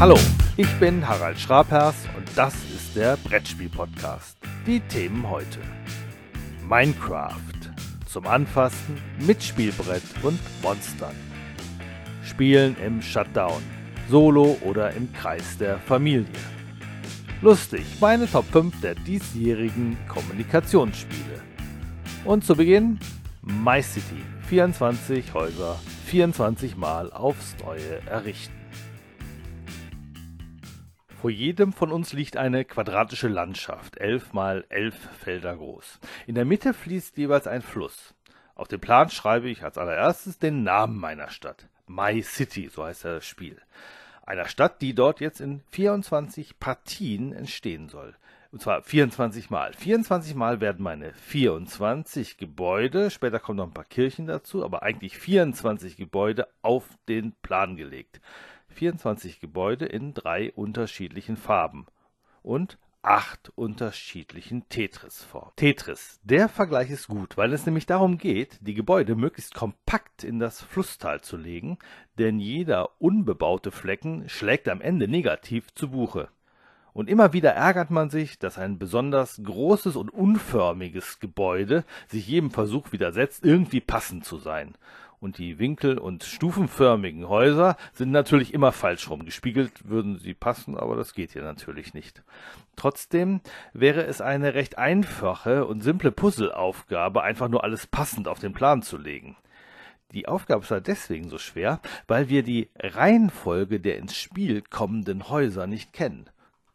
Hallo, ich bin Harald Schrapers und das ist der Brettspiel-Podcast. Die Themen heute: Minecraft, zum Anfassen mit Spielbrett und Monstern. Spielen im Shutdown, solo oder im Kreis der Familie. Lustig, meine Top 5 der diesjährigen Kommunikationsspiele. Und zu Beginn My City, 24 Häuser, 24 Mal aufs Neue errichten. Vor jedem von uns liegt eine quadratische Landschaft, elf mal elf Felder groß. In der Mitte fließt jeweils ein Fluss. Auf dem Plan schreibe ich als allererstes den Namen meiner Stadt. My City, so heißt das Spiel. Einer Stadt, die dort jetzt in 24 Partien entstehen soll. Und zwar 24 Mal. 24 Mal werden meine 24 Gebäude, später kommen noch ein paar Kirchen dazu, aber eigentlich 24 Gebäude auf den Plan gelegt. 24 Gebäude in drei unterschiedlichen Farben und acht unterschiedlichen Tetris-Formen. Tetris, der Vergleich ist gut, weil es nämlich darum geht, die Gebäude möglichst kompakt in das Flusstal zu legen, denn jeder unbebaute Flecken schlägt am Ende negativ zu Buche. Und immer wieder ärgert man sich, dass ein besonders großes und unförmiges Gebäude sich jedem Versuch widersetzt, irgendwie passend zu sein und die winkel- und stufenförmigen Häuser sind natürlich immer falsch rum. Gespiegelt würden sie passen, aber das geht hier natürlich nicht. Trotzdem wäre es eine recht einfache und simple Puzzleaufgabe, einfach nur alles passend auf den Plan zu legen. Die Aufgabe ist halt deswegen so schwer, weil wir die Reihenfolge der ins Spiel kommenden Häuser nicht kennen.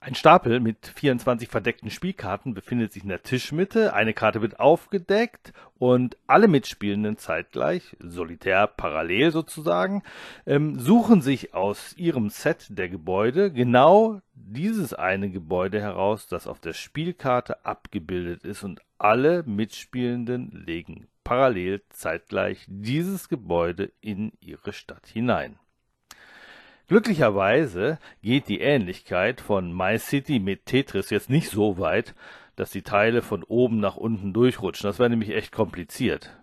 Ein Stapel mit 24 verdeckten Spielkarten befindet sich in der Tischmitte, eine Karte wird aufgedeckt und alle Mitspielenden zeitgleich, solitär, parallel sozusagen, ähm, suchen sich aus ihrem Set der Gebäude genau dieses eine Gebäude heraus, das auf der Spielkarte abgebildet ist und alle Mitspielenden legen parallel zeitgleich dieses Gebäude in ihre Stadt hinein. Glücklicherweise geht die Ähnlichkeit von My City mit Tetris jetzt nicht so weit, dass die Teile von oben nach unten durchrutschen. Das wäre nämlich echt kompliziert.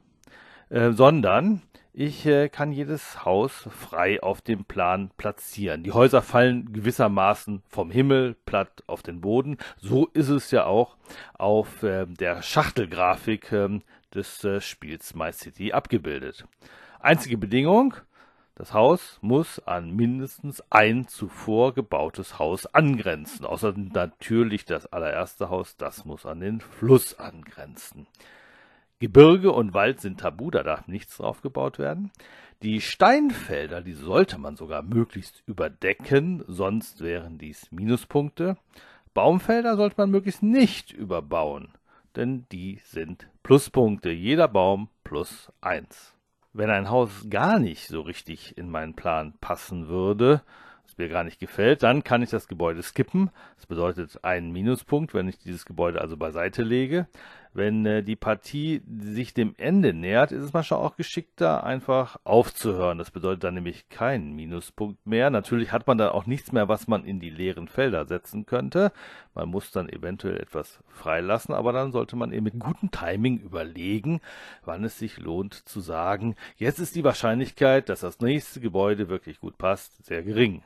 Äh, sondern ich äh, kann jedes Haus frei auf dem Plan platzieren. Die Häuser fallen gewissermaßen vom Himmel platt auf den Boden. So ist es ja auch auf äh, der Schachtelgrafik ähm, des äh, Spiels My City abgebildet. Einzige Bedingung, das Haus muss an mindestens ein zuvor gebautes Haus angrenzen. Außerdem natürlich das allererste Haus, das muss an den Fluss angrenzen. Gebirge und Wald sind tabu, da darf nichts drauf gebaut werden. Die Steinfelder, die sollte man sogar möglichst überdecken, sonst wären dies Minuspunkte. Baumfelder sollte man möglichst nicht überbauen, denn die sind Pluspunkte. Jeder Baum plus eins. Wenn ein Haus gar nicht so richtig in meinen Plan passen würde, es mir gar nicht gefällt, dann kann ich das Gebäude skippen. Das bedeutet einen Minuspunkt, wenn ich dieses Gebäude also beiseite lege. Wenn äh, die Partie sich dem Ende nähert, ist es manchmal auch geschickter, einfach aufzuhören. Das bedeutet dann nämlich keinen Minuspunkt mehr. Natürlich hat man dann auch nichts mehr, was man in die leeren Felder setzen könnte. Man muss dann eventuell etwas freilassen, aber dann sollte man eben mit gutem Timing überlegen, wann es sich lohnt zu sagen, jetzt ist die Wahrscheinlichkeit, dass das nächste Gebäude wirklich gut passt, sehr gering.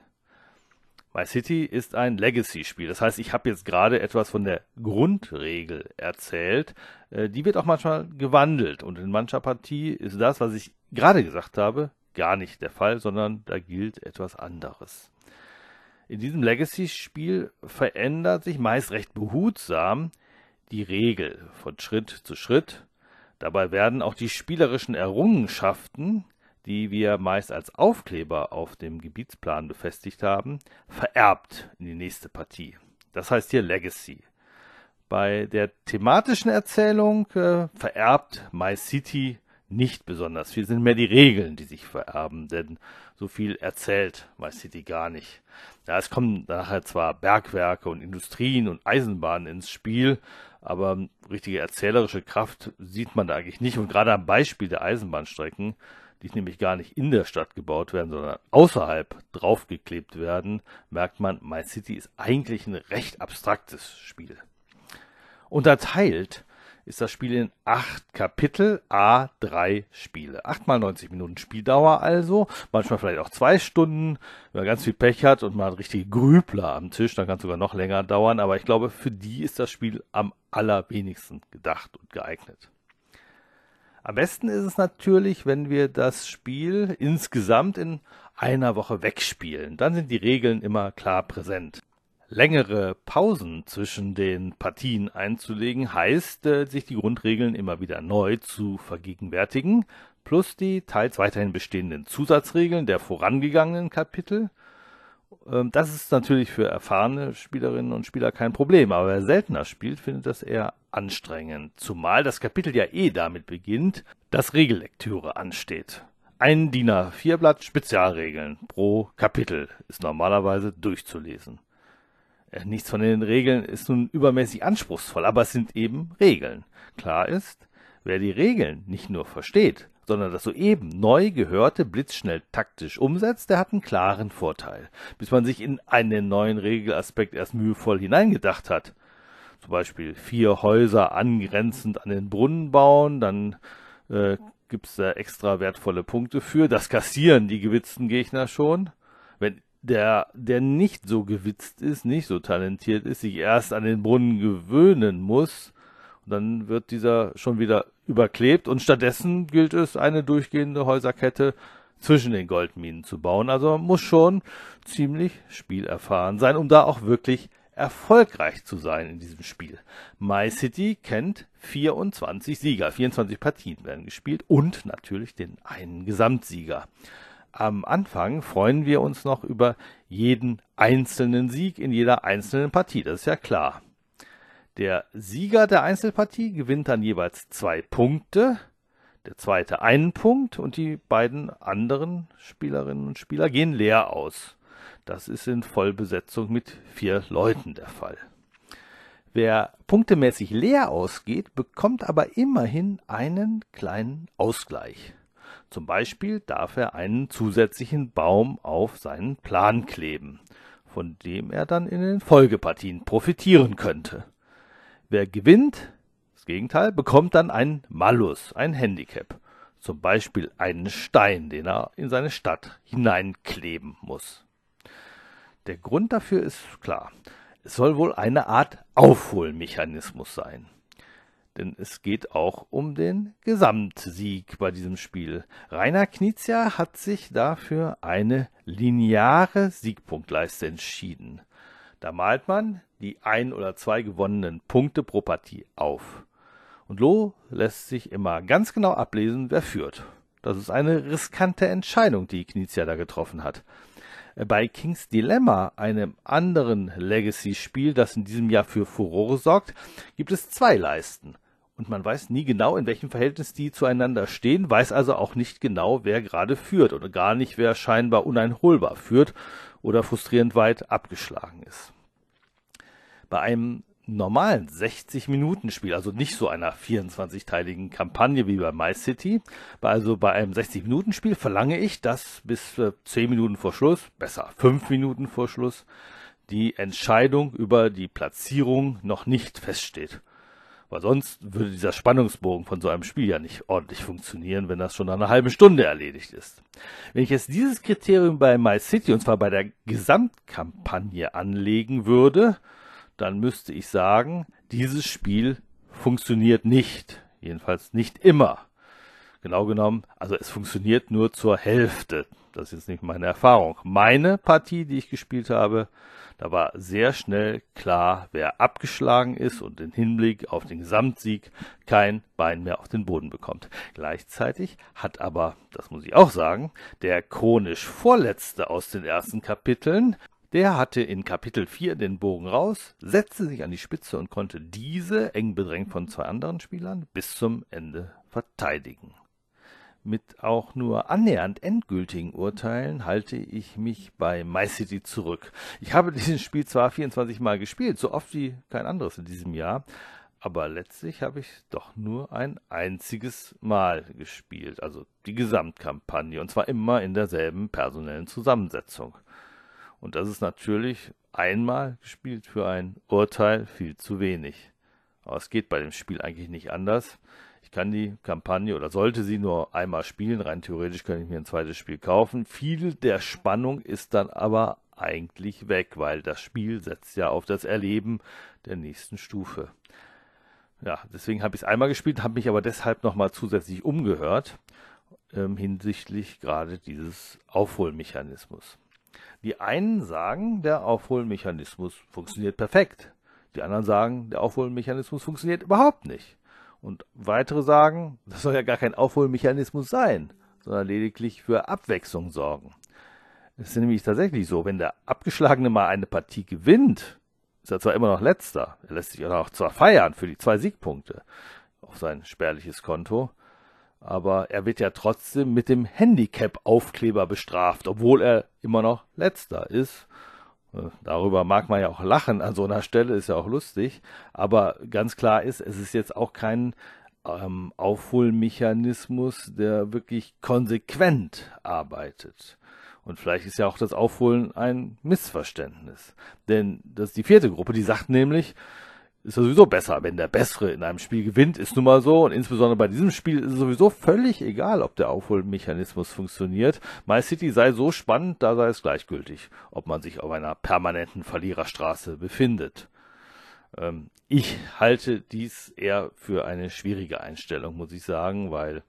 My City ist ein Legacy-Spiel. Das heißt, ich habe jetzt gerade etwas von der Grundregel erzählt. Äh, die wird auch manchmal gewandelt. Und in mancher Partie ist das, was ich gerade gesagt habe, gar nicht der Fall, sondern da gilt etwas anderes. In diesem Legacy-Spiel verändert sich meist recht behutsam die Regel von Schritt zu Schritt. Dabei werden auch die spielerischen Errungenschaften die wir meist als Aufkleber auf dem Gebietsplan befestigt haben, vererbt in die nächste Partie. Das heißt hier Legacy. Bei der thematischen Erzählung äh, vererbt My City nicht besonders viel, sind mehr die Regeln, die sich vererben, denn so viel erzählt My City gar nicht. Ja, es kommen nachher zwar Bergwerke und Industrien und Eisenbahnen ins Spiel, aber richtige erzählerische Kraft sieht man da eigentlich nicht. Und gerade am Beispiel der Eisenbahnstrecken die nämlich gar nicht in der Stadt gebaut werden, sondern außerhalb draufgeklebt werden, merkt man, My City ist eigentlich ein recht abstraktes Spiel. Unterteilt ist das Spiel in acht Kapitel, a drei Spiele. Acht mal 90 Minuten Spieldauer also, manchmal vielleicht auch zwei Stunden, wenn man ganz viel Pech hat und man hat richtige Grübler am Tisch, dann kann es sogar noch länger dauern, aber ich glaube, für die ist das Spiel am allerwenigsten gedacht und geeignet. Am besten ist es natürlich, wenn wir das Spiel insgesamt in einer Woche wegspielen. Dann sind die Regeln immer klar präsent. Längere Pausen zwischen den Partien einzulegen heißt, äh, sich die Grundregeln immer wieder neu zu vergegenwärtigen, plus die teils weiterhin bestehenden Zusatzregeln der vorangegangenen Kapitel. Ähm, das ist natürlich für erfahrene Spielerinnen und Spieler kein Problem, aber wer seltener spielt, findet das eher anstrengend, zumal das Kapitel ja eh damit beginnt, dass Regellektüre ansteht. Ein DIN A4 Blatt Spezialregeln pro Kapitel ist normalerweise durchzulesen. Äh, nichts von den Regeln ist nun übermäßig anspruchsvoll, aber es sind eben Regeln. Klar ist, wer die Regeln nicht nur versteht, sondern das soeben neu gehörte blitzschnell taktisch umsetzt, der hat einen klaren Vorteil. Bis man sich in einen neuen Regelaspekt erst mühevoll hineingedacht hat. Zum Beispiel vier Häuser angrenzend an den Brunnen bauen, dann äh, gibt es da extra wertvolle Punkte für. Das kassieren die gewitzten Gegner schon. Wenn der, der nicht so gewitzt ist, nicht so talentiert ist, sich erst an den Brunnen gewöhnen muss, dann wird dieser schon wieder überklebt und stattdessen gilt es, eine durchgehende Häuserkette zwischen den Goldminen zu bauen. Also man muss schon ziemlich spielerfahren sein, um da auch wirklich erfolgreich zu sein in diesem Spiel. My City kennt 24 Sieger, 24 Partien werden gespielt und natürlich den einen Gesamtsieger am Anfang freuen wir uns noch über jeden einzelnen Sieg in jeder einzelnen Partie, das ist ja klar. Der Sieger der Einzelpartie gewinnt dann jeweils zwei Punkte, der zweite einen Punkt und die beiden anderen Spielerinnen und Spieler gehen leer aus. Das ist in Vollbesetzung mit vier Leuten der Fall. Wer punktemäßig leer ausgeht, bekommt aber immerhin einen kleinen Ausgleich. Zum Beispiel darf er einen zusätzlichen Baum auf seinen Plan kleben, von dem er dann in den Folgepartien profitieren könnte. Wer gewinnt, das Gegenteil, bekommt dann ein Malus, ein Handicap, zum Beispiel einen Stein, den er in seine Stadt hineinkleben muss. Der Grund dafür ist klar. Es soll wohl eine Art Aufholmechanismus sein denn es geht auch um den Gesamtsieg bei diesem Spiel. Rainer Knizia hat sich dafür eine lineare Siegpunktleiste entschieden. Da malt man die ein oder zwei gewonnenen Punkte pro Partie auf. Und Lo lässt sich immer ganz genau ablesen, wer führt. Das ist eine riskante Entscheidung, die Knizia da getroffen hat. Bei King's Dilemma, einem anderen Legacy-Spiel, das in diesem Jahr für Furore sorgt, gibt es zwei Leisten und man weiß nie genau, in welchem Verhältnis die zueinander stehen, weiß also auch nicht genau, wer gerade führt oder gar nicht, wer scheinbar uneinholbar führt oder frustrierend weit abgeschlagen ist. Bei einem normalen 60-Minuten-Spiel, also nicht so einer 24-teiligen Kampagne wie bei My City, also bei einem 60-Minuten-Spiel verlange ich, dass bis 10 Minuten vor Schluss, besser 5 Minuten vor Schluss, die Entscheidung über die Platzierung noch nicht feststeht. Weil sonst würde dieser Spannungsbogen von so einem Spiel ja nicht ordentlich funktionieren, wenn das schon nach einer halben Stunde erledigt ist. Wenn ich jetzt dieses Kriterium bei My City, und zwar bei der Gesamtkampagne anlegen würde, dann müsste ich sagen, dieses Spiel funktioniert nicht. Jedenfalls nicht immer. Genau genommen, also es funktioniert nur zur Hälfte. Das ist jetzt nicht meine Erfahrung. Meine Partie, die ich gespielt habe, da war sehr schnell klar, wer abgeschlagen ist und im Hinblick auf den Gesamtsieg kein Bein mehr auf den Boden bekommt. Gleichzeitig hat aber, das muss ich auch sagen, der chronisch Vorletzte aus den ersten Kapiteln der hatte in Kapitel 4 den Bogen raus, setzte sich an die Spitze und konnte diese, eng bedrängt von zwei anderen Spielern, bis zum Ende verteidigen. Mit auch nur annähernd endgültigen Urteilen halte ich mich bei My City zurück. Ich habe dieses Spiel zwar 24 Mal gespielt, so oft wie kein anderes in diesem Jahr, aber letztlich habe ich doch nur ein einziges Mal gespielt, also die Gesamtkampagne, und zwar immer in derselben personellen Zusammensetzung. Und das ist natürlich einmal gespielt für ein Urteil viel zu wenig. Aber es geht bei dem Spiel eigentlich nicht anders. Ich kann die Kampagne oder sollte sie nur einmal spielen. Rein theoretisch könnte ich mir ein zweites Spiel kaufen. Viel der Spannung ist dann aber eigentlich weg, weil das Spiel setzt ja auf das Erleben der nächsten Stufe. Ja, deswegen habe ich es einmal gespielt, habe mich aber deshalb nochmal zusätzlich umgehört ähm, hinsichtlich gerade dieses Aufholmechanismus. Die einen sagen, der Aufholmechanismus funktioniert perfekt. Die anderen sagen, der Aufholmechanismus funktioniert überhaupt nicht. Und weitere sagen, das soll ja gar kein Aufholmechanismus sein, sondern lediglich für Abwechslung sorgen. Es ist nämlich tatsächlich so, wenn der Abgeschlagene mal eine Partie gewinnt, ist er zwar immer noch letzter, er lässt sich auch zwar feiern für die zwei Siegpunkte auf sein spärliches Konto, aber er wird ja trotzdem mit dem Handicap-Aufkleber bestraft, obwohl er immer noch letzter ist. Darüber mag man ja auch lachen an so einer Stelle, ist ja auch lustig, aber ganz klar ist, es ist jetzt auch kein ähm, Aufholmechanismus, der wirklich konsequent arbeitet. Und vielleicht ist ja auch das Aufholen ein Missverständnis. Denn das ist die vierte Gruppe, die sagt nämlich, ist sowieso besser, wenn der Bessere in einem Spiel gewinnt, ist nun mal so. Und insbesondere bei diesem Spiel ist es sowieso völlig egal, ob der Aufholmechanismus funktioniert. My City sei so spannend, da sei es gleichgültig, ob man sich auf einer permanenten Verliererstraße befindet. Ähm, ich halte dies eher für eine schwierige Einstellung, muss ich sagen, weil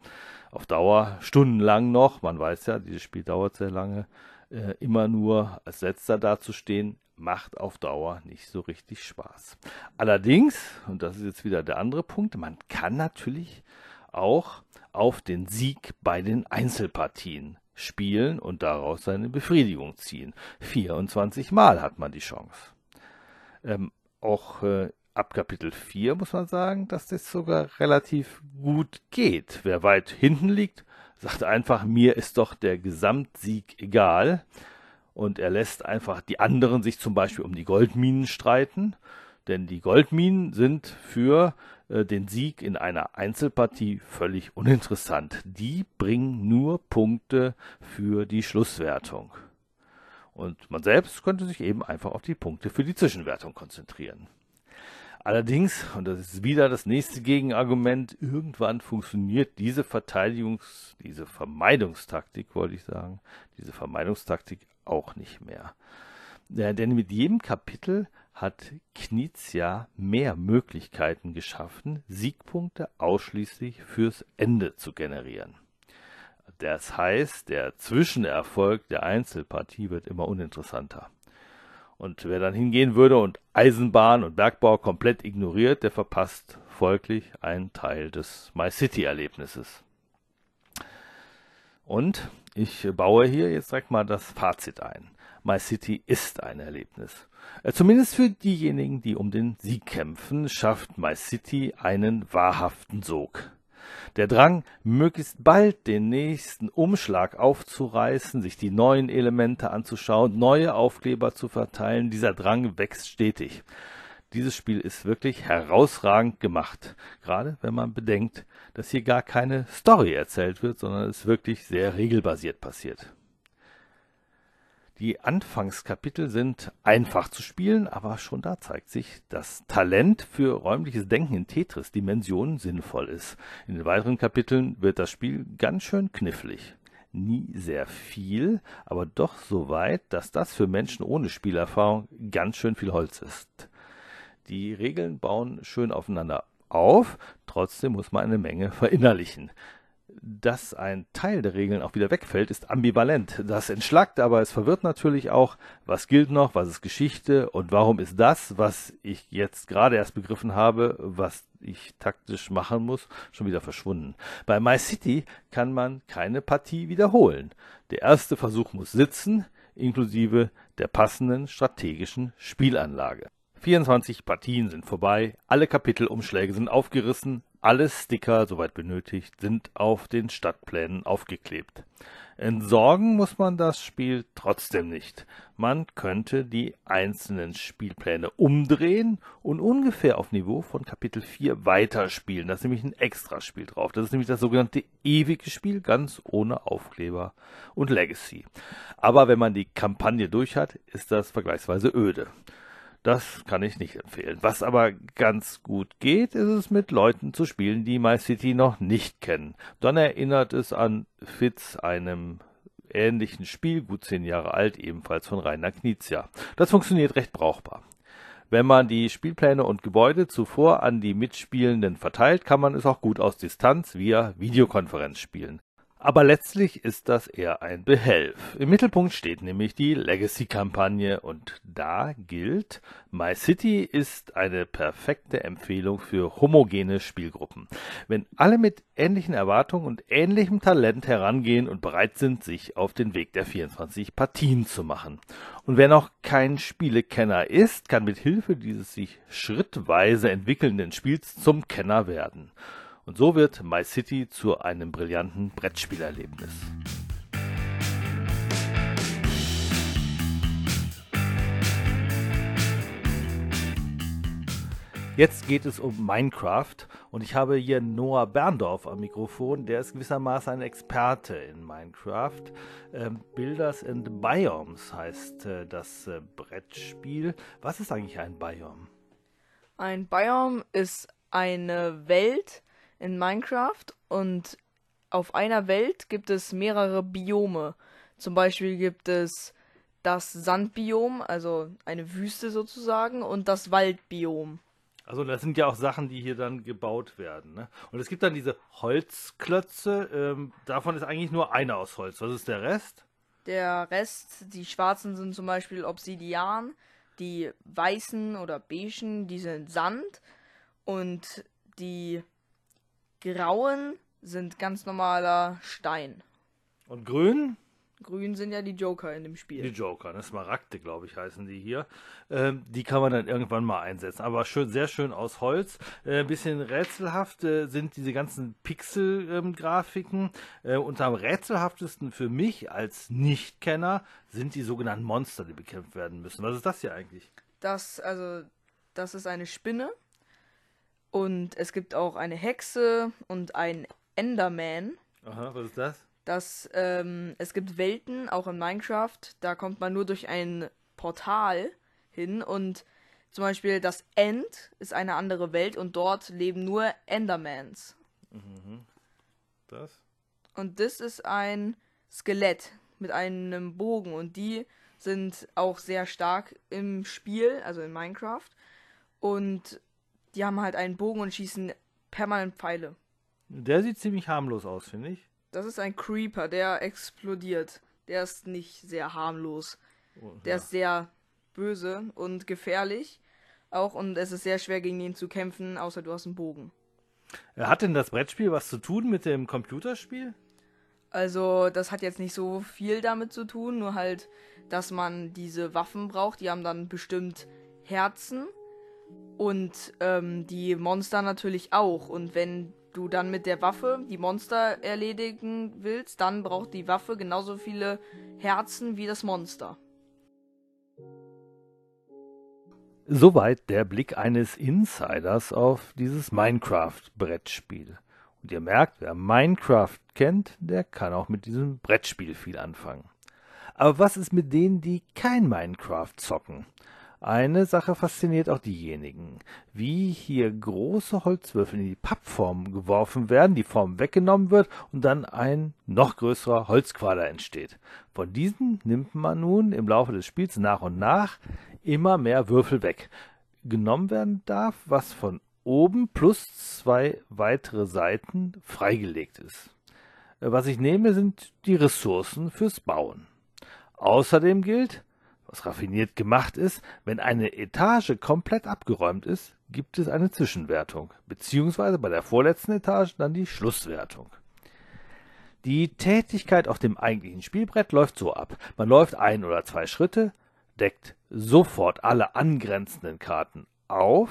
auf Dauer stundenlang noch, man weiß ja, dieses Spiel dauert sehr lange, äh, immer nur als letzter dazustehen, macht auf Dauer nicht so richtig Spaß. Allerdings, und das ist jetzt wieder der andere Punkt, man kann natürlich auch auf den Sieg bei den Einzelpartien spielen und daraus seine Befriedigung ziehen. 24 Mal hat man die Chance. Ähm, auch äh, ab Kapitel 4 muss man sagen, dass das sogar relativ gut geht. Wer weit hinten liegt, sagt einfach, mir ist doch der Gesamtsieg egal und er lässt einfach die anderen sich zum Beispiel um die Goldminen streiten, denn die Goldminen sind für äh, den Sieg in einer Einzelpartie völlig uninteressant. Die bringen nur Punkte für die Schlusswertung. Und man selbst könnte sich eben einfach auf die Punkte für die Zwischenwertung konzentrieren. Allerdings, und das ist wieder das nächste Gegenargument, irgendwann funktioniert diese Verteidigungs-, diese Vermeidungstaktik, wollte ich sagen, diese Vermeidungstaktik auch nicht mehr. Ja, denn mit jedem Kapitel hat Knizia mehr Möglichkeiten geschaffen, Siegpunkte ausschließlich fürs Ende zu generieren. Das heißt, der Zwischenerfolg der Einzelpartie wird immer uninteressanter. Und wer dann hingehen würde und Eisenbahn und Bergbau komplett ignoriert, der verpasst folglich einen Teil des My City-Erlebnisses. Und ich baue hier jetzt direkt mal das Fazit ein. My City ist ein Erlebnis. Äh, zumindest für diejenigen, die um den Sieg kämpfen, schafft My City einen wahrhaften Sog. Der Drang, möglichst bald den nächsten Umschlag aufzureißen, sich die neuen Elemente anzuschauen, neue Aufkleber zu verteilen, dieser Drang wächst stetig. Dieses Spiel ist wirklich herausragend gemacht, gerade wenn man bedenkt, dass hier gar keine Story erzählt wird, sondern es wirklich sehr regelbasiert passiert. Die Anfangskapitel sind einfach zu spielen, aber schon da zeigt sich, dass Talent für räumliches Denken in Tetris-Dimensionen sinnvoll ist. In den weiteren Kapiteln wird das Spiel ganz schön knifflig. Nie sehr viel, aber doch so weit, dass das für Menschen ohne Spielerfahrung ganz schön viel Holz ist. Die Regeln bauen schön aufeinander auf, trotzdem muss man eine Menge verinnerlichen dass ein Teil der Regeln auch wieder wegfällt, ist ambivalent. Das entschlackt, aber es verwirrt natürlich auch, was gilt noch, was ist Geschichte und warum ist das, was ich jetzt gerade erst begriffen habe, was ich taktisch machen muss, schon wieder verschwunden. Bei My City kann man keine Partie wiederholen. Der erste Versuch muss sitzen, inklusive der passenden strategischen Spielanlage. 24 Partien sind vorbei, alle Kapitelumschläge sind aufgerissen, alle Sticker, soweit benötigt, sind auf den Stadtplänen aufgeklebt. Entsorgen muss man das Spiel trotzdem nicht. Man könnte die einzelnen Spielpläne umdrehen und ungefähr auf Niveau von Kapitel 4 weiterspielen. Da ist nämlich ein Extraspiel drauf. Das ist nämlich das sogenannte ewige Spiel, ganz ohne Aufkleber und Legacy. Aber wenn man die Kampagne durch hat, ist das vergleichsweise öde. Das kann ich nicht empfehlen. Was aber ganz gut geht, ist es mit Leuten zu spielen, die My City noch nicht kennen. Dann erinnert es an Fitz, einem ähnlichen Spiel, gut zehn Jahre alt, ebenfalls von Rainer Knizia. Das funktioniert recht brauchbar. Wenn man die Spielpläne und Gebäude zuvor an die Mitspielenden verteilt, kann man es auch gut aus Distanz via Videokonferenz spielen. Aber letztlich ist das eher ein Behelf. Im Mittelpunkt steht nämlich die Legacy-Kampagne und da gilt, My City ist eine perfekte Empfehlung für homogene Spielgruppen. Wenn alle mit ähnlichen Erwartungen und ähnlichem Talent herangehen und bereit sind, sich auf den Weg der 24 Partien zu machen. Und wer noch kein Spielekenner ist, kann mit Hilfe dieses sich schrittweise entwickelnden Spiels zum Kenner werden. Und so wird My City zu einem brillanten Brettspielerlebnis. Jetzt geht es um Minecraft und ich habe hier Noah Berndorf am Mikrofon, der ist gewissermaßen ein Experte in Minecraft. Ähm, Builders and Biomes heißt äh, das äh, Brettspiel. Was ist eigentlich ein Biome? Ein Biome ist eine Welt, in Minecraft und auf einer Welt gibt es mehrere Biome. Zum Beispiel gibt es das Sandbiom, also eine Wüste sozusagen, und das Waldbiom. Also das sind ja auch Sachen, die hier dann gebaut werden. Ne? Und es gibt dann diese Holzklötze. Ähm, davon ist eigentlich nur einer aus Holz. Was ist der Rest? Der Rest, die schwarzen sind zum Beispiel Obsidian, die weißen oder beigen, die sind Sand und die Grauen sind ganz normaler Stein. Und grün? Grün sind ja die Joker in dem Spiel. Die Joker, ne? Smaragde, glaube ich, heißen die hier. Ähm, die kann man dann irgendwann mal einsetzen. Aber schön, sehr schön aus Holz. Ein äh, bisschen rätselhaft äh, sind diese ganzen Pixel-Grafiken. Äh, und am rätselhaftesten für mich als Nichtkenner sind die sogenannten Monster, die bekämpft werden müssen. Was ist das hier eigentlich? Das, also, das ist eine Spinne. Und es gibt auch eine Hexe und einen Enderman. Aha, was ist das? Das, ähm, es gibt Welten, auch in Minecraft, da kommt man nur durch ein Portal hin und zum Beispiel das End ist eine andere Welt und dort leben nur Endermans. Mhm. Das? Und das ist ein Skelett mit einem Bogen und die sind auch sehr stark im Spiel, also in Minecraft. Und die haben halt einen Bogen und schießen permanent Pfeile. Der sieht ziemlich harmlos aus, finde ich. Das ist ein Creeper, der explodiert. Der ist nicht sehr harmlos. Oh, der ja. ist sehr böse und gefährlich. Auch und es ist sehr schwer gegen ihn zu kämpfen, außer du hast einen Bogen. Hat denn das Brettspiel was zu tun mit dem Computerspiel? Also, das hat jetzt nicht so viel damit zu tun, nur halt, dass man diese Waffen braucht. Die haben dann bestimmt Herzen und ähm, die Monster natürlich auch. Und wenn du dann mit der Waffe die Monster erledigen willst, dann braucht die Waffe genauso viele Herzen wie das Monster. Soweit der Blick eines Insiders auf dieses Minecraft-Brettspiel. Und ihr merkt, wer Minecraft kennt, der kann auch mit diesem Brettspiel viel anfangen. Aber was ist mit denen, die kein Minecraft zocken? Eine Sache fasziniert auch diejenigen, wie hier große Holzwürfel in die Pappform geworfen werden, die Form weggenommen wird und dann ein noch größerer Holzquader entsteht. Von diesen nimmt man nun im Laufe des Spiels nach und nach immer mehr Würfel weg. Genommen werden darf, was von oben plus zwei weitere Seiten freigelegt ist. Was ich nehme, sind die Ressourcen fürs Bauen. Außerdem gilt, was raffiniert gemacht ist, wenn eine Etage komplett abgeräumt ist, gibt es eine Zwischenwertung, beziehungsweise bei der vorletzten Etage dann die Schlusswertung. Die Tätigkeit auf dem eigentlichen Spielbrett läuft so ab. Man läuft ein oder zwei Schritte, deckt sofort alle angrenzenden Karten auf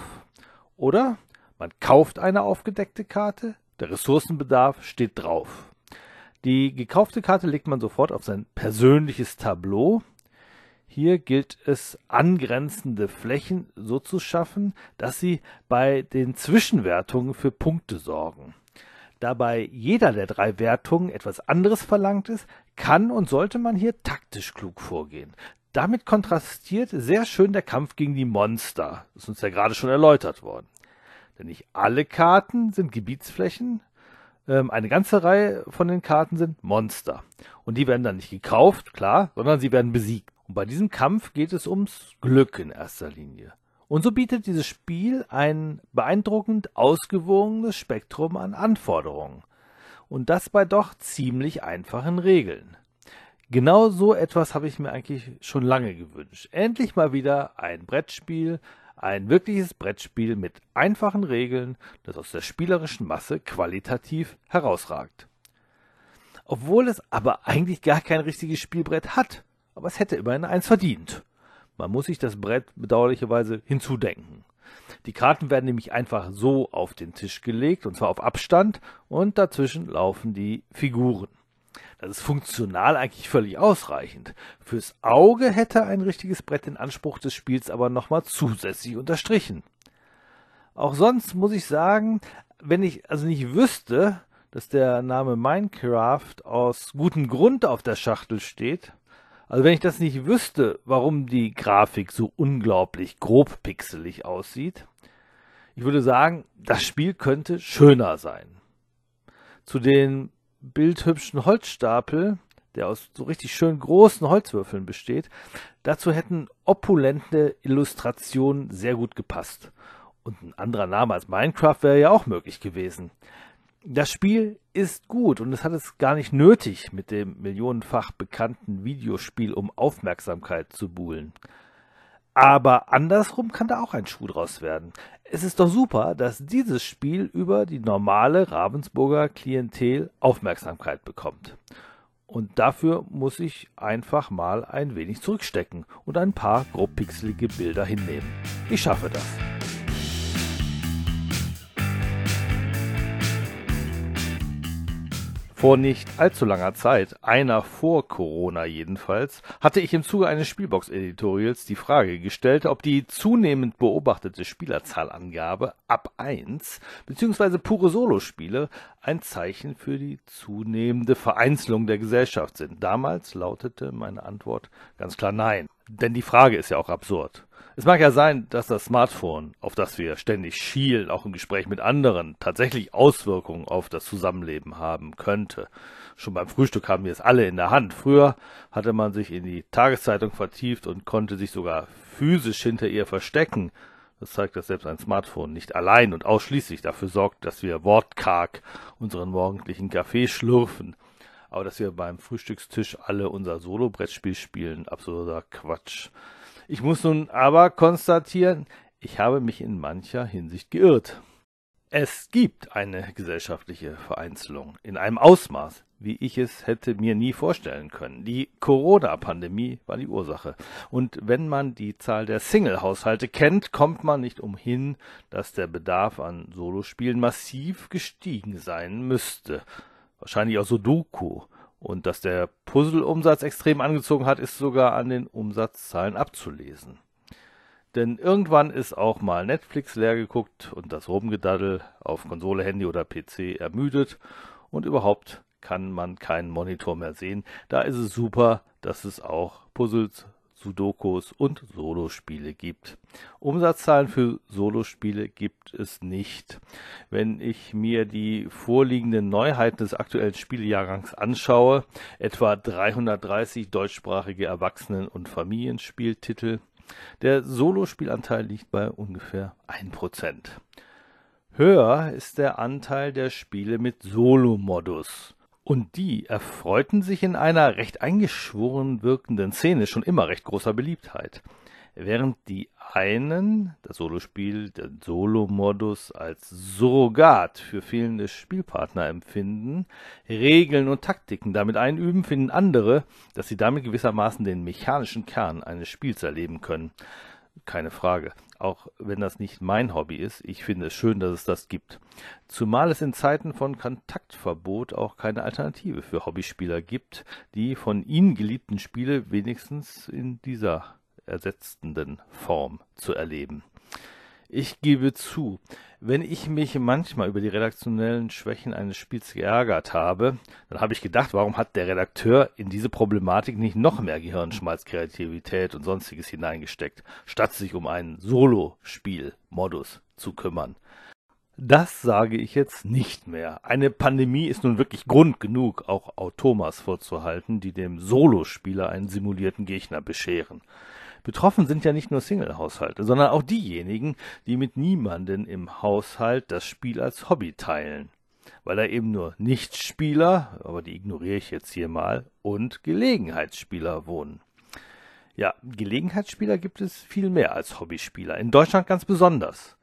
oder man kauft eine aufgedeckte Karte, der Ressourcenbedarf steht drauf. Die gekaufte Karte legt man sofort auf sein persönliches Tableau hier gilt es, angrenzende Flächen so zu schaffen, dass sie bei den Zwischenwertungen für Punkte sorgen. Da bei jeder der drei Wertungen etwas anderes verlangt ist, kann und sollte man hier taktisch klug vorgehen. Damit kontrastiert sehr schön der Kampf gegen die Monster. Das ist uns ja gerade schon erläutert worden. Denn nicht alle Karten sind Gebietsflächen. Ähm, eine ganze Reihe von den Karten sind Monster. Und die werden dann nicht gekauft, klar, sondern sie werden besiegt. Und bei diesem Kampf geht es ums Glück in erster Linie. Und so bietet dieses Spiel ein beeindruckend ausgewogenes Spektrum an Anforderungen. Und das bei doch ziemlich einfachen Regeln. Genau so etwas habe ich mir eigentlich schon lange gewünscht. Endlich mal wieder ein Brettspiel, ein wirkliches Brettspiel mit einfachen Regeln, das aus der spielerischen Masse qualitativ herausragt. Obwohl es aber eigentlich gar kein richtiges Spielbrett hat, aber es hätte immerhin eins verdient. Man muss sich das Brett bedauerlicherweise hinzudenken. Die Karten werden nämlich einfach so auf den Tisch gelegt, und zwar auf Abstand, und dazwischen laufen die Figuren. Das ist funktional eigentlich völlig ausreichend. Fürs Auge hätte ein richtiges Brett den Anspruch des Spiels aber nochmal zusätzlich unterstrichen. Auch sonst muss ich sagen, wenn ich also nicht wüsste, dass der Name Minecraft aus gutem Grund auf der Schachtel steht, also wenn ich das nicht wüsste, warum die Grafik so unglaublich grob pixelig aussieht, ich würde sagen, das Spiel könnte schöner sein. Zu den bildhübschen Holzstapel, der aus so richtig schön großen Holzwürfeln besteht, dazu hätten opulente Illustrationen sehr gut gepasst. Und ein anderer Name als Minecraft wäre ja auch möglich gewesen. Das Spiel ist gut und es hat es gar nicht nötig, mit dem millionenfach bekannten Videospiel um Aufmerksamkeit zu buhlen. Aber andersrum kann da auch ein Schuh draus werden. Es ist doch super, dass dieses Spiel über die normale Ravensburger Klientel Aufmerksamkeit bekommt. Und dafür muss ich einfach mal ein wenig zurückstecken und ein paar grobpixelige Bilder hinnehmen. Ich schaffe das. Vor nicht allzu langer Zeit, einer vor Corona jedenfalls, hatte ich im Zuge eines Spielbox-Editorials die Frage gestellt, ob die zunehmend beobachtete Spielerzahlangabe ab 1 bzw. pure Solospiele ein Zeichen für die zunehmende Vereinzelung der Gesellschaft sind. Damals lautete meine Antwort ganz klar nein. Denn die Frage ist ja auch absurd. Es mag ja sein, dass das Smartphone, auf das wir ständig schielen, auch im Gespräch mit anderen, tatsächlich Auswirkungen auf das Zusammenleben haben könnte. Schon beim Frühstück haben wir es alle in der Hand. Früher hatte man sich in die Tageszeitung vertieft und konnte sich sogar physisch hinter ihr verstecken. Das zeigt, dass selbst ein Smartphone nicht allein und ausschließlich dafür sorgt, dass wir wortkarg unseren morgendlichen Kaffee schlürfen. Aber dass wir beim Frühstückstisch alle unser Solo-Brettspiel spielen, absurder Quatsch. Ich muss nun aber konstatieren, ich habe mich in mancher Hinsicht geirrt. Es gibt eine gesellschaftliche Vereinzelung in einem Ausmaß, wie ich es hätte mir nie vorstellen können. Die Corona-Pandemie war die Ursache. Und wenn man die Zahl der Single-Haushalte kennt, kommt man nicht umhin, dass der Bedarf an Solospielen massiv gestiegen sein müsste. Wahrscheinlich auch Sudoku und dass der Puzzle-Umsatz extrem angezogen hat, ist sogar an den Umsatzzahlen abzulesen. Denn irgendwann ist auch mal Netflix leer geguckt und das Rumgedaddel auf Konsole, Handy oder PC ermüdet und überhaupt kann man keinen Monitor mehr sehen. Da ist es super, dass es auch Puzzles, Sudokus und Solospiele gibt. Umsatzzahlen für Solospiele gibt es nicht. Wenn ich mir die vorliegenden Neuheiten des aktuellen Spielejahrgangs anschaue, etwa 330 deutschsprachige Erwachsenen- und Familienspieltitel, der Solospielanteil liegt bei ungefähr 1%. Höher ist der Anteil der Spiele mit Solo-Modus. Und die erfreuten sich in einer recht eingeschworen wirkenden Szene schon immer recht großer Beliebtheit. Während die einen das Solospiel, den Solo-Modus als Surrogat für fehlende Spielpartner empfinden, Regeln und Taktiken damit einüben, finden andere, dass sie damit gewissermaßen den mechanischen Kern eines Spiels erleben können. Keine Frage auch wenn das nicht mein Hobby ist. Ich finde es schön, dass es das gibt. Zumal es in Zeiten von Kontaktverbot auch keine Alternative für Hobbyspieler gibt, die von ihnen geliebten Spiele wenigstens in dieser ersetzenden Form zu erleben. Ich gebe zu, wenn ich mich manchmal über die redaktionellen Schwächen eines Spiels geärgert habe, dann habe ich gedacht, warum hat der Redakteur in diese Problematik nicht noch mehr Gehirnschmalz, Kreativität und sonstiges hineingesteckt, statt sich um einen Solo-Spiel-Modus zu kümmern. Das sage ich jetzt nicht mehr. Eine Pandemie ist nun wirklich Grund genug, auch Automas vorzuhalten, die dem Solospieler einen simulierten Gegner bescheren. Betroffen sind ja nicht nur Single-Haushalte, sondern auch diejenigen, die mit niemanden im Haushalt das Spiel als Hobby teilen. Weil da eben nur Nichtspieler, aber die ignoriere ich jetzt hier mal, und Gelegenheitsspieler wohnen. Ja, Gelegenheitsspieler gibt es viel mehr als Hobbyspieler. In Deutschland ganz besonders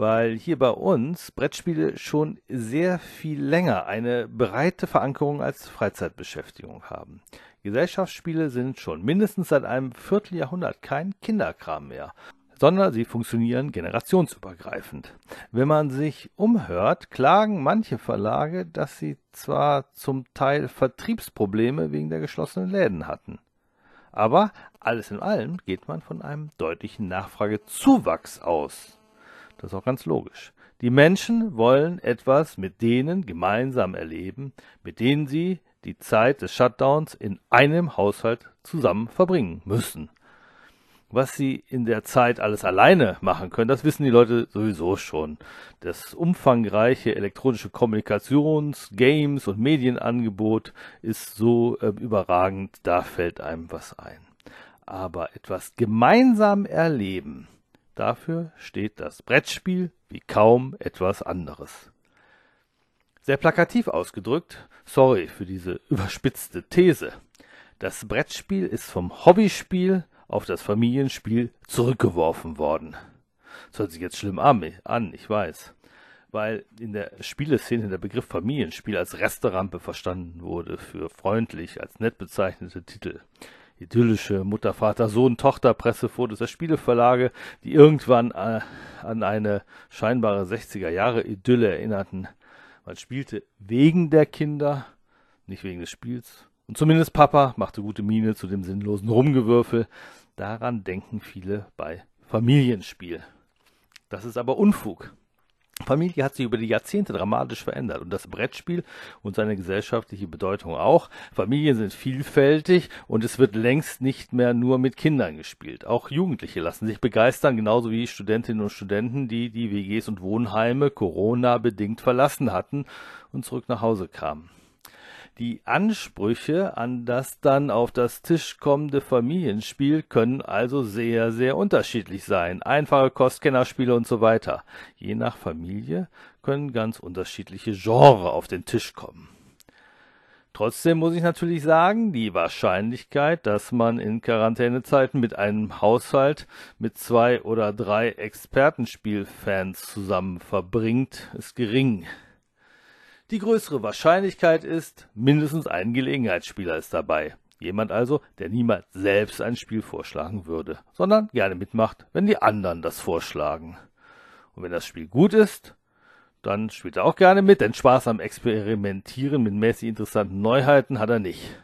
weil hier bei uns Brettspiele schon sehr viel länger eine breite Verankerung als Freizeitbeschäftigung haben. Gesellschaftsspiele sind schon mindestens seit einem Vierteljahrhundert kein Kinderkram mehr, sondern sie funktionieren generationsübergreifend. Wenn man sich umhört, klagen manche Verlage, dass sie zwar zum Teil Vertriebsprobleme wegen der geschlossenen Läden hatten. Aber alles in allem geht man von einem deutlichen Nachfragezuwachs aus. Das ist auch ganz logisch. Die Menschen wollen etwas mit denen gemeinsam erleben, mit denen sie die Zeit des Shutdowns in einem Haushalt zusammen verbringen müssen. Was sie in der Zeit alles alleine machen können, das wissen die Leute sowieso schon. Das umfangreiche elektronische Kommunikations-, Games- und Medienangebot ist so äh, überragend, da fällt einem was ein. Aber etwas gemeinsam erleben, Dafür steht das Brettspiel wie kaum etwas anderes. Sehr plakativ ausgedrückt, sorry für diese überspitzte These. Das Brettspiel ist vom Hobbyspiel auf das Familienspiel zurückgeworfen worden. Das hört sich jetzt schlimm an, ich weiß. Weil in der Spieleszene der Begriff Familienspiel als Resterampe verstanden wurde für freundlich, als nett bezeichnete Titel idyllische Mutter, Vater, Sohn, Tochter Pressefotos der Spieleverlage, die irgendwann äh, an eine scheinbare 60er Jahre Idylle erinnerten. Man spielte wegen der Kinder, nicht wegen des Spiels. Und zumindest Papa machte gute Miene zu dem sinnlosen Rumgewürfel. Daran denken viele bei Familienspiel. Das ist aber Unfug. Familie hat sich über die Jahrzehnte dramatisch verändert und das Brettspiel und seine gesellschaftliche Bedeutung auch. Familien sind vielfältig und es wird längst nicht mehr nur mit Kindern gespielt. Auch Jugendliche lassen sich begeistern, genauso wie Studentinnen und Studenten, die die WGs und Wohnheime Corona bedingt verlassen hatten und zurück nach Hause kamen. Die Ansprüche an das dann auf das Tisch kommende Familienspiel können also sehr, sehr unterschiedlich sein. Einfache Kostkennerspiele und so weiter. Je nach Familie können ganz unterschiedliche Genre auf den Tisch kommen. Trotzdem muss ich natürlich sagen, die Wahrscheinlichkeit, dass man in Quarantänezeiten mit einem Haushalt mit zwei oder drei Expertenspielfans zusammen verbringt, ist gering. Die größere Wahrscheinlichkeit ist, mindestens ein Gelegenheitsspieler ist dabei. Jemand also, der niemals selbst ein Spiel vorschlagen würde, sondern gerne mitmacht, wenn die anderen das vorschlagen. Und wenn das Spiel gut ist, dann spielt er auch gerne mit, denn Spaß am Experimentieren mit mäßig interessanten Neuheiten hat er nicht.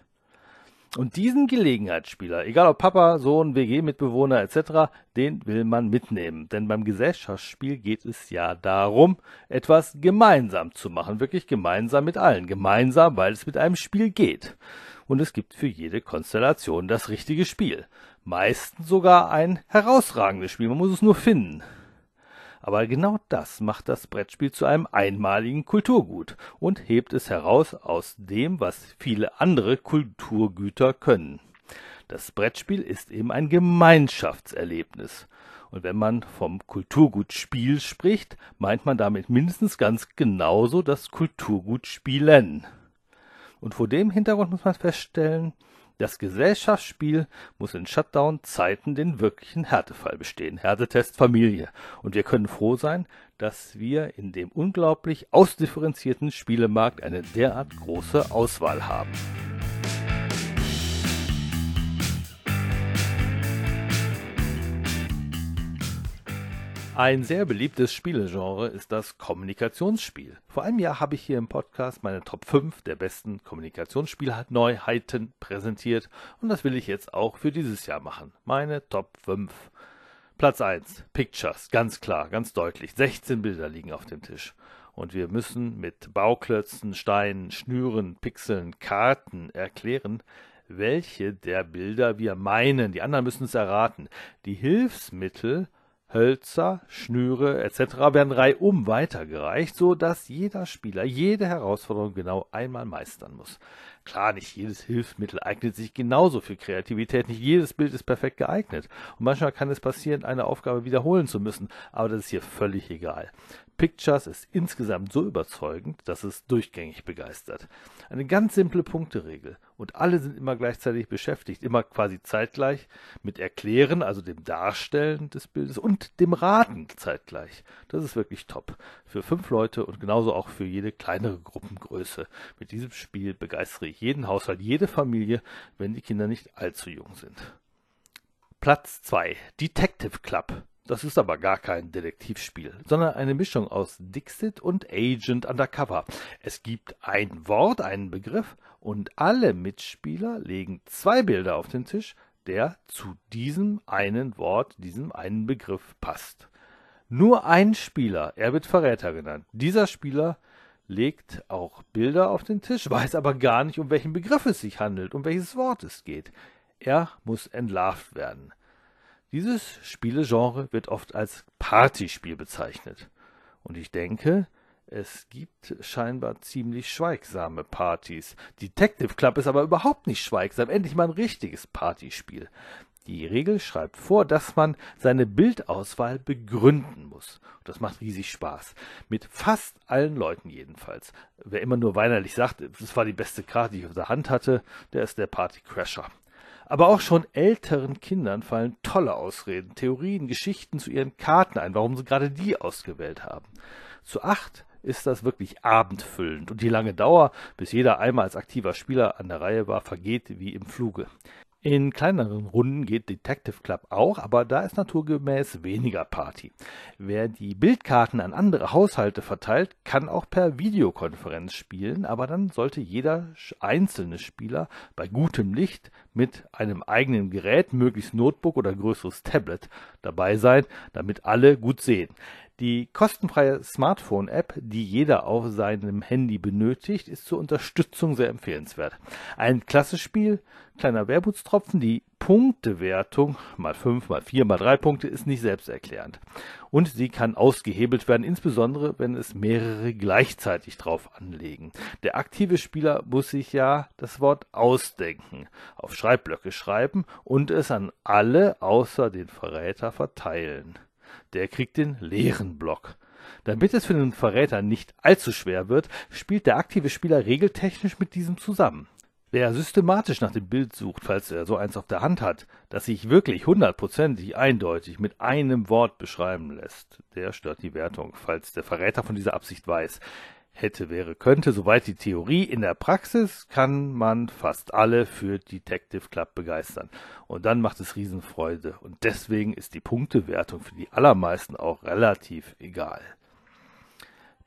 Und diesen Gelegenheitsspieler, egal ob Papa, Sohn, WG-Mitbewohner etc., den will man mitnehmen. Denn beim Gesellschaftsspiel geht es ja darum, etwas gemeinsam zu machen. Wirklich gemeinsam mit allen. Gemeinsam, weil es mit einem Spiel geht. Und es gibt für jede Konstellation das richtige Spiel. Meistens sogar ein herausragendes Spiel. Man muss es nur finden. Aber genau das macht das Brettspiel zu einem einmaligen Kulturgut und hebt es heraus aus dem, was viele andere Kulturgüter können. Das Brettspiel ist eben ein Gemeinschaftserlebnis. Und wenn man vom Kulturgut Spiel spricht, meint man damit mindestens ganz genauso das Kulturgut Spielen. Und vor dem Hintergrund muss man feststellen, das Gesellschaftsspiel muss in Shutdown-Zeiten den wirklichen Härtefall bestehen. Härtetest Familie. Und wir können froh sein, dass wir in dem unglaublich ausdifferenzierten Spielemarkt eine derart große Auswahl haben. Ein sehr beliebtes Spielegenre ist das Kommunikationsspiel. Vor einem Jahr habe ich hier im Podcast meine Top 5 der besten Kommunikationsspielneuheiten präsentiert und das will ich jetzt auch für dieses Jahr machen. Meine Top 5. Platz 1, Pictures, ganz klar, ganz deutlich. 16 Bilder liegen auf dem Tisch. Und wir müssen mit Bauklötzen, Steinen, Schnüren, Pixeln, Karten erklären, welche der Bilder wir meinen. Die anderen müssen es erraten. Die Hilfsmittel Hölzer, Schnüre etc. werden reihum weitergereicht, so dass jeder Spieler jede Herausforderung genau einmal meistern muss. Klar, nicht jedes Hilfsmittel eignet sich genauso für Kreativität, nicht jedes Bild ist perfekt geeignet. Und manchmal kann es passieren, eine Aufgabe wiederholen zu müssen, aber das ist hier völlig egal. Pictures ist insgesamt so überzeugend, dass es durchgängig begeistert. Eine ganz simple Punkteregel und alle sind immer gleichzeitig beschäftigt, immer quasi zeitgleich mit Erklären, also dem Darstellen des Bildes und dem Raten zeitgleich. Das ist wirklich top. Für fünf Leute und genauso auch für jede kleinere Gruppengröße. Mit diesem Spiel begeistere ich jeden Haushalt, jede Familie, wenn die Kinder nicht allzu jung sind. Platz 2. Detective Club. Das ist aber gar kein Detektivspiel, sondern eine Mischung aus Dixit und Agent Undercover. Es gibt ein Wort, einen Begriff und alle Mitspieler legen zwei Bilder auf den Tisch, der zu diesem einen Wort, diesem einen Begriff passt. Nur ein Spieler, er wird Verräter genannt. Dieser Spieler legt auch Bilder auf den Tisch, weiß aber gar nicht, um welchen Begriff es sich handelt, um welches Wort es geht. Er muss entlarvt werden. Dieses Spielegenre wird oft als Partyspiel bezeichnet. Und ich denke, es gibt scheinbar ziemlich schweigsame Partys. Detective Club ist aber überhaupt nicht schweigsam. Endlich mal ein richtiges Partyspiel. Die Regel schreibt vor, dass man seine Bildauswahl begründen muss. Das macht riesig Spaß. Mit fast allen Leuten jedenfalls. Wer immer nur weinerlich sagt, das war die beste Karte, die ich auf der Hand hatte, der ist der Partycrasher. Aber auch schon älteren Kindern fallen tolle Ausreden, Theorien, Geschichten zu ihren Karten ein, warum sie gerade die ausgewählt haben. Zu acht ist das wirklich abendfüllend und die lange Dauer, bis jeder einmal als aktiver Spieler an der Reihe war, vergeht wie im Fluge. In kleineren Runden geht Detective Club auch, aber da ist naturgemäß weniger Party. Wer die Bildkarten an andere Haushalte verteilt, kann auch per Videokonferenz spielen, aber dann sollte jeder einzelne Spieler bei gutem Licht mit einem eigenen Gerät, möglichst Notebook oder größeres Tablet dabei sein, damit alle gut sehen. Die kostenfreie Smartphone-App, die jeder auf seinem Handy benötigt, ist zur Unterstützung sehr empfehlenswert. Ein klasse Spiel, kleiner Wermutstropfen, die Punktewertung mal 5, mal 4, mal 3 Punkte ist nicht selbsterklärend. Und sie kann ausgehebelt werden, insbesondere wenn es mehrere gleichzeitig drauf anlegen. Der aktive Spieler muss sich ja das Wort ausdenken, auf Schreibblöcke schreiben und es an alle außer den Verräter verteilen der kriegt den leeren Block. Damit es für den Verräter nicht allzu schwer wird, spielt der aktive Spieler regeltechnisch mit diesem zusammen. Wer systematisch nach dem Bild sucht, falls er so eins auf der Hand hat, das sich wirklich hundertprozentig eindeutig mit einem Wort beschreiben lässt, der stört die Wertung, falls der Verräter von dieser Absicht weiß hätte, wäre, könnte. Soweit die Theorie. In der Praxis kann man fast alle für Detective Club begeistern. Und dann macht es Riesenfreude. Und deswegen ist die Punktewertung für die allermeisten auch relativ egal.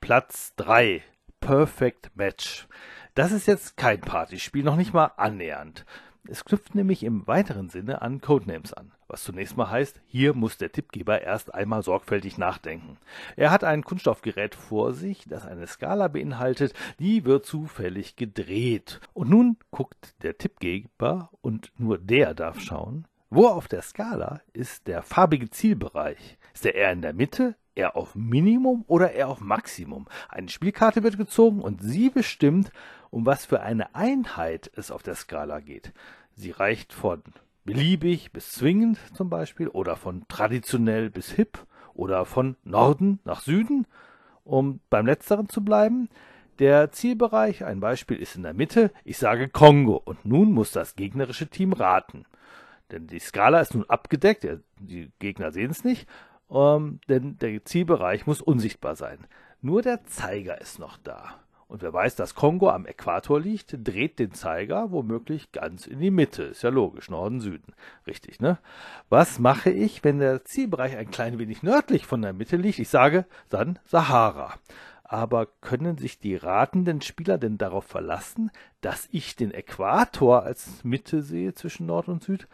Platz 3. Perfect Match. Das ist jetzt kein Partyspiel, noch nicht mal annähernd. Es knüpft nämlich im weiteren Sinne an Codenames an, was zunächst mal heißt, hier muss der Tippgeber erst einmal sorgfältig nachdenken. Er hat ein Kunststoffgerät vor sich, das eine Skala beinhaltet, die wird zufällig gedreht. Und nun guckt der Tippgeber, und nur der darf schauen, wo auf der Skala ist der farbige Zielbereich? Ist er eher in der Mitte, eher auf Minimum oder eher auf Maximum? Eine Spielkarte wird gezogen und sie bestimmt, um was für eine Einheit es auf der Skala geht. Sie reicht von beliebig bis zwingend zum Beispiel oder von traditionell bis hip oder von Norden nach Süden, um beim letzteren zu bleiben. Der Zielbereich, ein Beispiel ist in der Mitte, ich sage Kongo und nun muss das gegnerische Team raten. Denn die Skala ist nun abgedeckt, die Gegner sehen es nicht, ähm, denn der Zielbereich muss unsichtbar sein. Nur der Zeiger ist noch da. Und wer weiß, dass Kongo am Äquator liegt, dreht den Zeiger womöglich ganz in die Mitte. Ist ja logisch, Norden, Süden. Richtig, ne? Was mache ich, wenn der Zielbereich ein klein wenig nördlich von der Mitte liegt? Ich sage dann Sahara. Aber können sich die ratenden Spieler denn darauf verlassen, dass ich den Äquator als Mitte sehe zwischen Nord und Süd?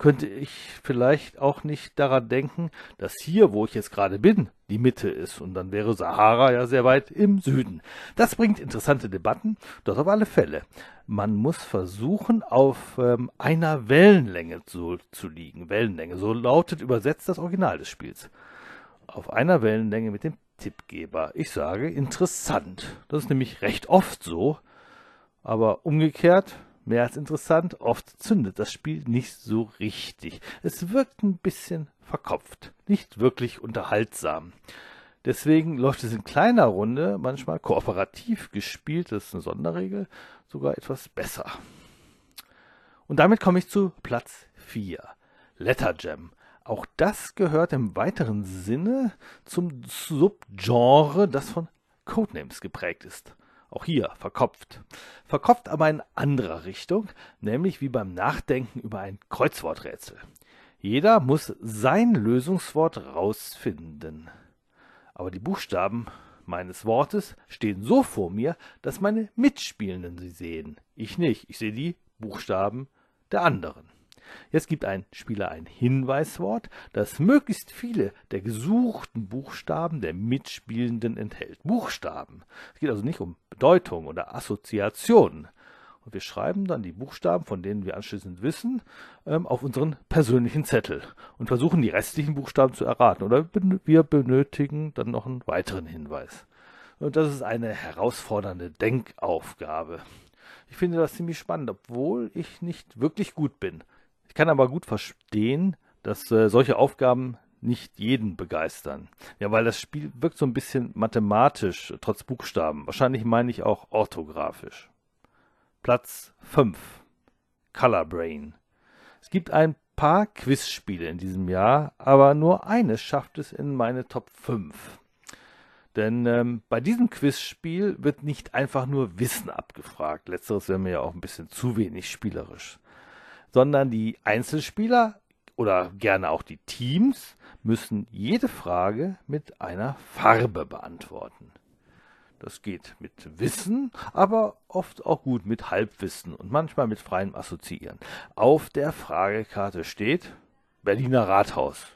Könnte ich vielleicht auch nicht daran denken, dass hier, wo ich jetzt gerade bin, die Mitte ist und dann wäre Sahara ja sehr weit im Süden. Das bringt interessante Debatten, das auf alle Fälle. Man muss versuchen, auf ähm, einer Wellenlänge zu, zu liegen. Wellenlänge, so lautet übersetzt das Original des Spiels. Auf einer Wellenlänge mit dem Tippgeber. Ich sage interessant. Das ist nämlich recht oft so. Aber umgekehrt, mehr als interessant, oft zündet das Spiel nicht so richtig. Es wirkt ein bisschen verkopft, nicht wirklich unterhaltsam. Deswegen läuft es in kleiner Runde, manchmal kooperativ gespielt, das ist eine Sonderregel, sogar etwas besser. Und damit komme ich zu Platz 4. Letter Jam. Auch das gehört im weiteren Sinne zum Subgenre, das von Codenames geprägt ist. Auch hier verkopft. Verkopft aber in anderer Richtung, nämlich wie beim Nachdenken über ein Kreuzworträtsel. Jeder muss sein Lösungswort rausfinden. Aber die Buchstaben meines Wortes stehen so vor mir, dass meine Mitspielenden sie sehen. Ich nicht. Ich sehe die Buchstaben der anderen. Jetzt gibt ein Spieler ein Hinweiswort, das möglichst viele der gesuchten Buchstaben der Mitspielenden enthält. Buchstaben. Es geht also nicht um Bedeutung oder Assoziationen. Und wir schreiben dann die Buchstaben, von denen wir anschließend wissen, ähm, auf unseren persönlichen Zettel und versuchen die restlichen Buchstaben zu erraten. Oder wir benötigen dann noch einen weiteren Hinweis. Und das ist eine herausfordernde Denkaufgabe. Ich finde das ziemlich spannend, obwohl ich nicht wirklich gut bin. Ich kann aber gut verstehen, dass äh, solche Aufgaben nicht jeden begeistern. Ja, weil das Spiel wirkt so ein bisschen mathematisch, trotz Buchstaben. Wahrscheinlich meine ich auch orthografisch. Platz 5. Color Brain. Es gibt ein paar Quizspiele in diesem Jahr, aber nur eines schafft es in meine Top 5. Denn ähm, bei diesem Quizspiel wird nicht einfach nur Wissen abgefragt. Letzteres wäre mir ja auch ein bisschen zu wenig spielerisch sondern die Einzelspieler oder gerne auch die Teams müssen jede Frage mit einer Farbe beantworten. Das geht mit Wissen, aber oft auch gut mit Halbwissen und manchmal mit freiem Assoziieren. Auf der Fragekarte steht Berliner Rathaus.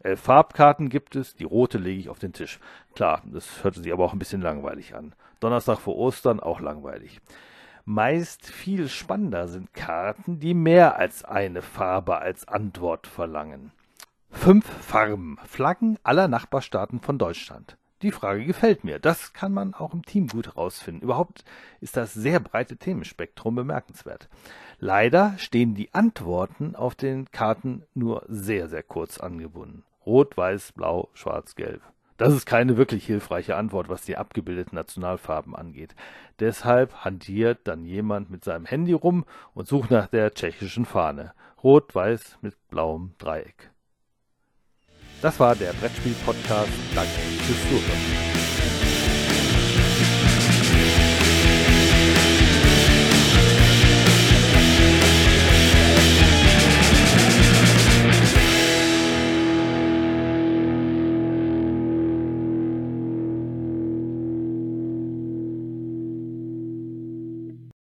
Elf Farbkarten gibt es, die rote lege ich auf den Tisch. Klar, das hörte sich aber auch ein bisschen langweilig an. Donnerstag vor Ostern auch langweilig. Meist viel spannender sind Karten, die mehr als eine Farbe als Antwort verlangen. Fünf Farben, Flaggen aller Nachbarstaaten von Deutschland. Die Frage gefällt mir. Das kann man auch im Team gut herausfinden. Überhaupt ist das sehr breite Themenspektrum bemerkenswert. Leider stehen die Antworten auf den Karten nur sehr, sehr kurz angebunden. Rot, Weiß, Blau, Schwarz, Gelb. Das ist keine wirklich hilfreiche Antwort, was die abgebildeten Nationalfarben angeht. Deshalb hantiert dann jemand mit seinem Handy rum und sucht nach der tschechischen Fahne. Rot-Weiß mit blauem Dreieck. Das war der Brettspiel-Podcast. Danke fürs Zuhören.